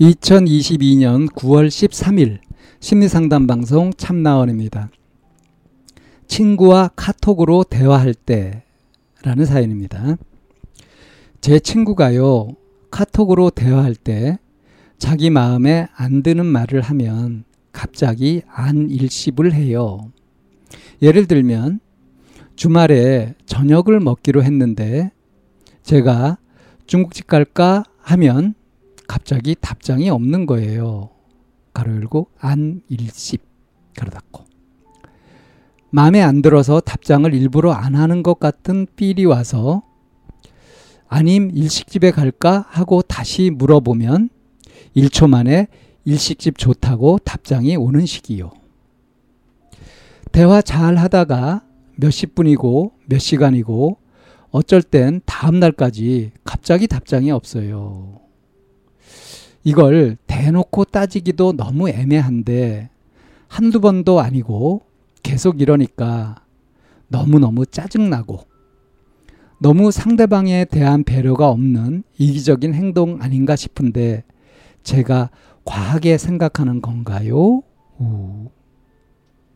2022년 9월 13일 심리상담 방송 참나원입니다. 친구와 카톡으로 대화할 때 라는 사연입니다. 제 친구가요, 카톡으로 대화할 때 자기 마음에 안 드는 말을 하면 갑자기 안 일십을 해요. 예를 들면 주말에 저녁을 먹기로 했는데 제가 중국집 갈까 하면 갑자기 답장이 없는 거예요. 가로 열고 안 일십 가로 닫고 마음에 안 들어서 답장을 일부러 안 하는 것 같은 삘이 와서 아님 일식집에 갈까 하고 다시 물어보면 1초 만에 일식집 좋다고 답장이 오는 시기요. 대화 잘 하다가 몇십 분이고 몇 시간이고 어쩔 땐 다음 날까지 갑자기 답장이 없어요. 이걸 대놓고 따지기도 너무 애매한데 한두 번도 아니고 계속 이러니까 너무너무 짜증나고 너무 상대방에 대한 배려가 없는 이기적인 행동 아닌가 싶은데 제가 과하게 생각하는 건가요? 우.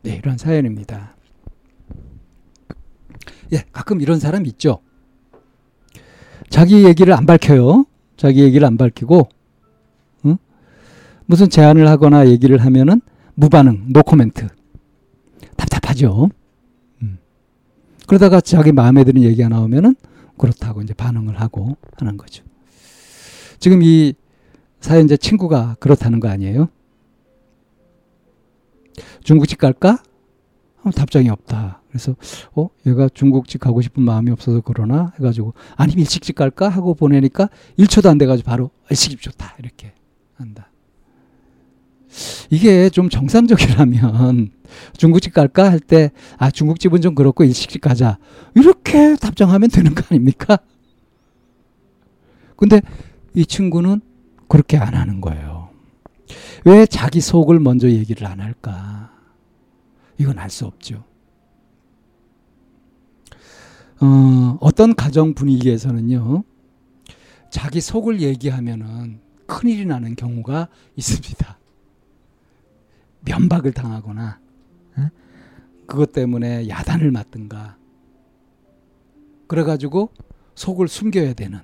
네, 이런 사연입니다. 예, 가끔 이런 사람 있죠. 자기 얘기를 안 밝혀요. 자기 얘기를 안 밝히고 무슨 제안을 하거나 얘기를 하면은 무반응, 노코멘트. 답답하죠. 음. 그러다가 자기 마음에 드는 얘기가 나오면은 그렇다고 이제 반응을 하고 하는 거죠. 지금 이 사연자 친구가 그렇다는 거 아니에요? 중국집 갈까? 답장이 없다. 그래서 어 얘가 중국집 가고 싶은 마음이 없어서 그러나 해가지고 아니 일식집 갈까 하고 보내니까 1초도 안 돼가지고 바로 일식집 좋다 이렇게 한다. 이게 좀 정상적이라면 중국집 갈까 할 때 아 중국집은 좀 그렇고 일식집 가자 이렇게 답장하면 되는 거 아닙니까? 근데 이 친구는 그렇게 안 하는 거예요. 왜 자기 속을 먼저 얘기를 안 할까? 이건 알 수 없죠. 어, 어떤 가정 분위기에서는요, 자기 속을 얘기하면은 큰일이 나는 경우가 있습니다. 면박을 당하거나 그것 때문에 야단을 맞든가. 그래가지고 속을 숨겨야 되는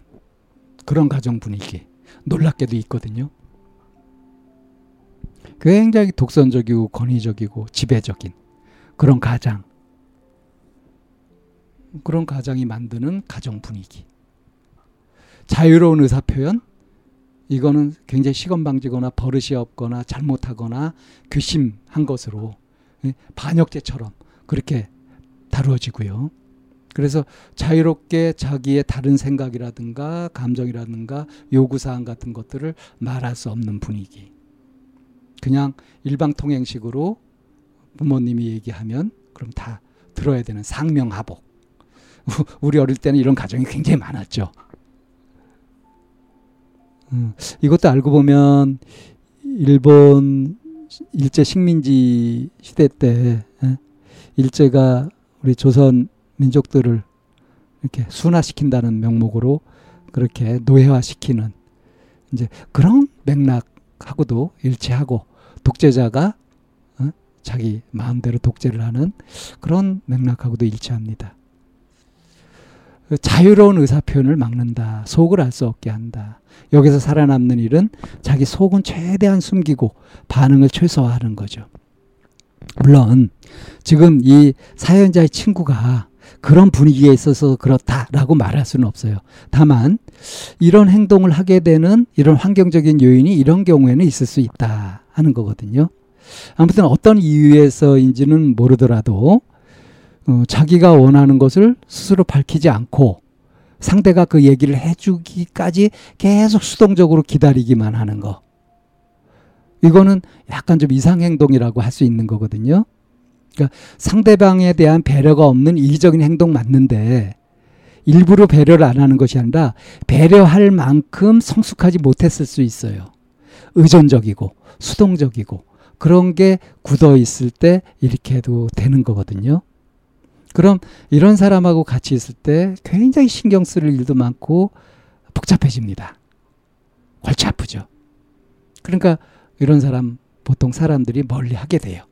그런 가정 분위기 놀랍게도 있거든요. 굉장히 독선적이고 권위적이고 지배적인 그런 가장 그런 가장이 만드는 가정 분위기. 자유로운 의사 표현 이거는 굉장히 시건방지거나 버릇이 없거나 잘못하거나 귀심한 것으로 예, 반역죄처럼 그렇게 다루어지고요. 그래서 자유롭게 자기의 다른 생각이라든가 감정이라든가 요구사항 같은 것들을 말할 수 없는 분위기. 그냥 일방통행식으로 부모님이 얘기하면 그럼 다 들어야 되는 상명하복. 우리 어릴 때는 이런 가정이 굉장히 많았죠. 음, 이것도 알고 보면 일본 일제 식민지 시대 때 예? 일제가 우리 조선 민족들을 이렇게 순화시킨다는 명목으로 그렇게 노예화시키는 이제 그런 맥락하고도 일치하고 독재자가 어? 자기 마음대로 독재를 하는 그런 맥락하고도 일치합니다. 그 자유로운 의사 표현을 막는다. 속을 알 수 없게 한다. 여기서 살아남는 일은 자기 속은 최대한 숨기고 반응을 최소화하는 거죠. 물론 지금 이 사연자의 친구가 그런 분위기에 있어서 그렇다라고 말할 수는 없어요. 다만 이런 행동을 하게 되는 이런 환경적인 요인이 이런 경우에는 있을 수 있다 하는 거거든요. 아무튼 어떤 이유에서인지는 모르더라도 어, 자기가 원하는 것을 스스로 밝히지 않고 상대가 그 얘기를 해주기까지 계속 수동적으로 기다리기만 하는 거. 이거는 약간 좀 이상행동이라고 할 수 있는 거거든요. 그러니까 상대방에 대한 배려가 없는 이기적인 행동 맞는데 일부러 배려를 안 하는 것이 아니라 배려할 만큼 성숙하지 못했을 수 있어요. 의존적이고 수동적이고 그런 게 굳어 있을 때 이렇게 해도 되는 거거든요. 그럼 이런 사람하고 같이 있을 때 굉장히 신경 쓸 일도 많고 복잡해집니다. 골치 아프죠. 그러니까 이런 사람 보통 사람들이 멀리 하게 돼요.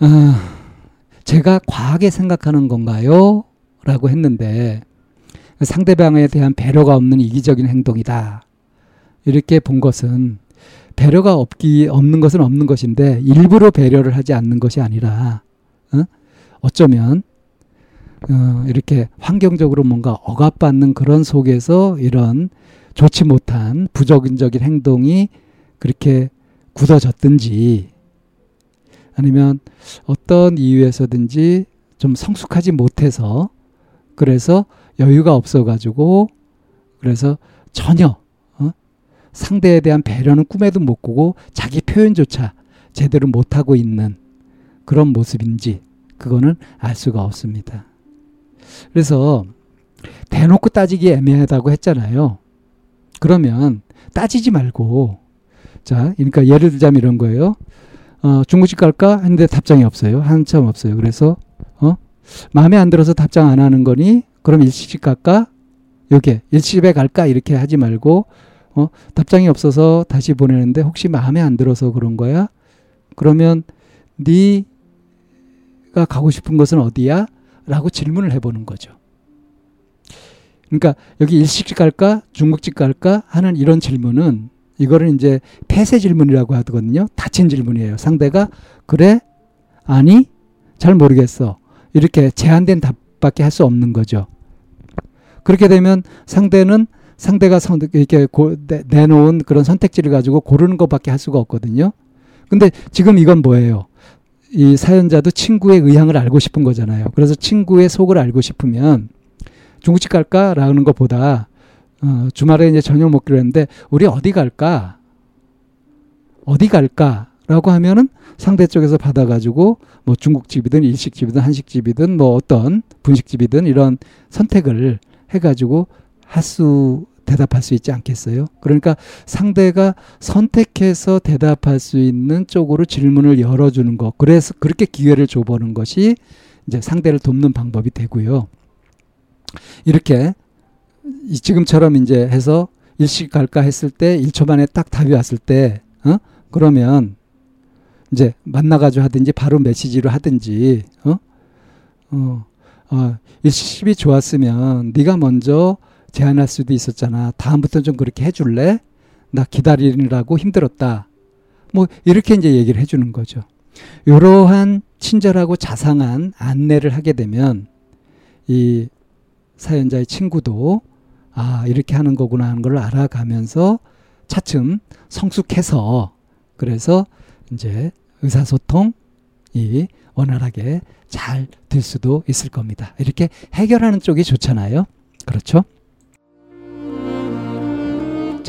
아, 제가 과하게 생각하는 건가요? 라고 했는데 상대방에 대한 배려가 없는 이기적인 행동이다. 이렇게 본 것은 배려가 없기 없는 것은 없는 것인데 일부러 배려를 하지 않는 것이 아니라 어? 어쩌면 어, 이렇게 환경적으로 뭔가 억압받는 그런 속에서 이런 좋지 못한 부적인적인 행동이 그렇게 굳어졌든지 아니면 어떤 이유에서든지 좀 성숙하지 못해서 그래서 여유가 없어가지고 그래서 전혀 어? 상대에 대한 배려는 꿈에도 못 꾸고 자기 표현조차 제대로 못하고 있는 그런 모습인지 그거는 알 수가 없습니다. 그래서 대놓고 따지기 애매하다고 했잖아요. 그러면 따지지 말고 자, 그러니까 예를 들자면 이런 거예요. 어, 중국집 갈까? 했는데 답장이 없어요. 한참 없어요. 그래서 어? 마음에 안 들어서 답장 안 하는 거니? 그럼 일식집 갈까? 요게 일식집에 갈까? 이렇게 하지 말고 어? 답장이 없어서 다시 보내는데 혹시 마음에 안 들어서 그런 거야? 그러면 네가 가고 싶은 곳은 어디야? 라고 질문을 해보는 거죠. 그러니까 여기 일식집 갈까? 중국집 갈까? 하는 이런 질문은 이거를 이제 폐쇄 질문이라고 하거든요. 닫힌 질문이에요. 상대가 그래? 아니? 잘 모르겠어. 이렇게 제한된 답밖에 할 수 없는 거죠. 그렇게 되면 상대는 상대가 선, 이렇게 고, 내, 놓은 그런 선택지를 가지고 고르는 것밖에 할 수가 없거든요. 근데 지금 이건 뭐예요? 이 사연자도 친구의 의향을 알고 싶은 거잖아요. 그래서 친구의 속을 알고 싶으면 중국집 갈까라는 것보다 어, 주말에 이제 저녁 먹기로 했는데 우리 어디 갈까? 어디 갈까? 라고 하면은 상대 쪽에서 받아가지고 뭐 중국집이든 일식집이든 한식집이든 뭐 어떤 분식집이든 이런 선택을 해가지고 할수 대답할 수 있지 않겠어요? 그러니까 상대가 선택해서 대답할 수 있는 쪽으로 질문을 열어주는 것. 그래서 그렇게 기회를 줘보는 것이 이제 상대를 돕는 방법이 되고요. 이렇게 지금처럼 이제 해서 일식 갈까 했을 때 1초 만에 딱 답이 왔을 때, 어? 그러면 이제 만나가지고 하든지 바로 메시지로 하든지, 어? 어, 어, 일식이 좋았으면 네가 먼저 제안할 수도 있었잖아. 다음부터 좀 그렇게 해줄래? 나 기다리느라고 힘들었다. 뭐 이렇게 이제 얘기를 해주는 거죠. 이러한 친절하고 자상한 안내를 하게 되면 이 사연자의 친구도 아, 이렇게 하는 거구나 하는 걸 알아가면서 차츰 성숙해서 그래서 이제 의사소통이 원활하게 잘 될 수도 있을 겁니다. 이렇게 해결하는 쪽이 좋잖아요. 그렇죠?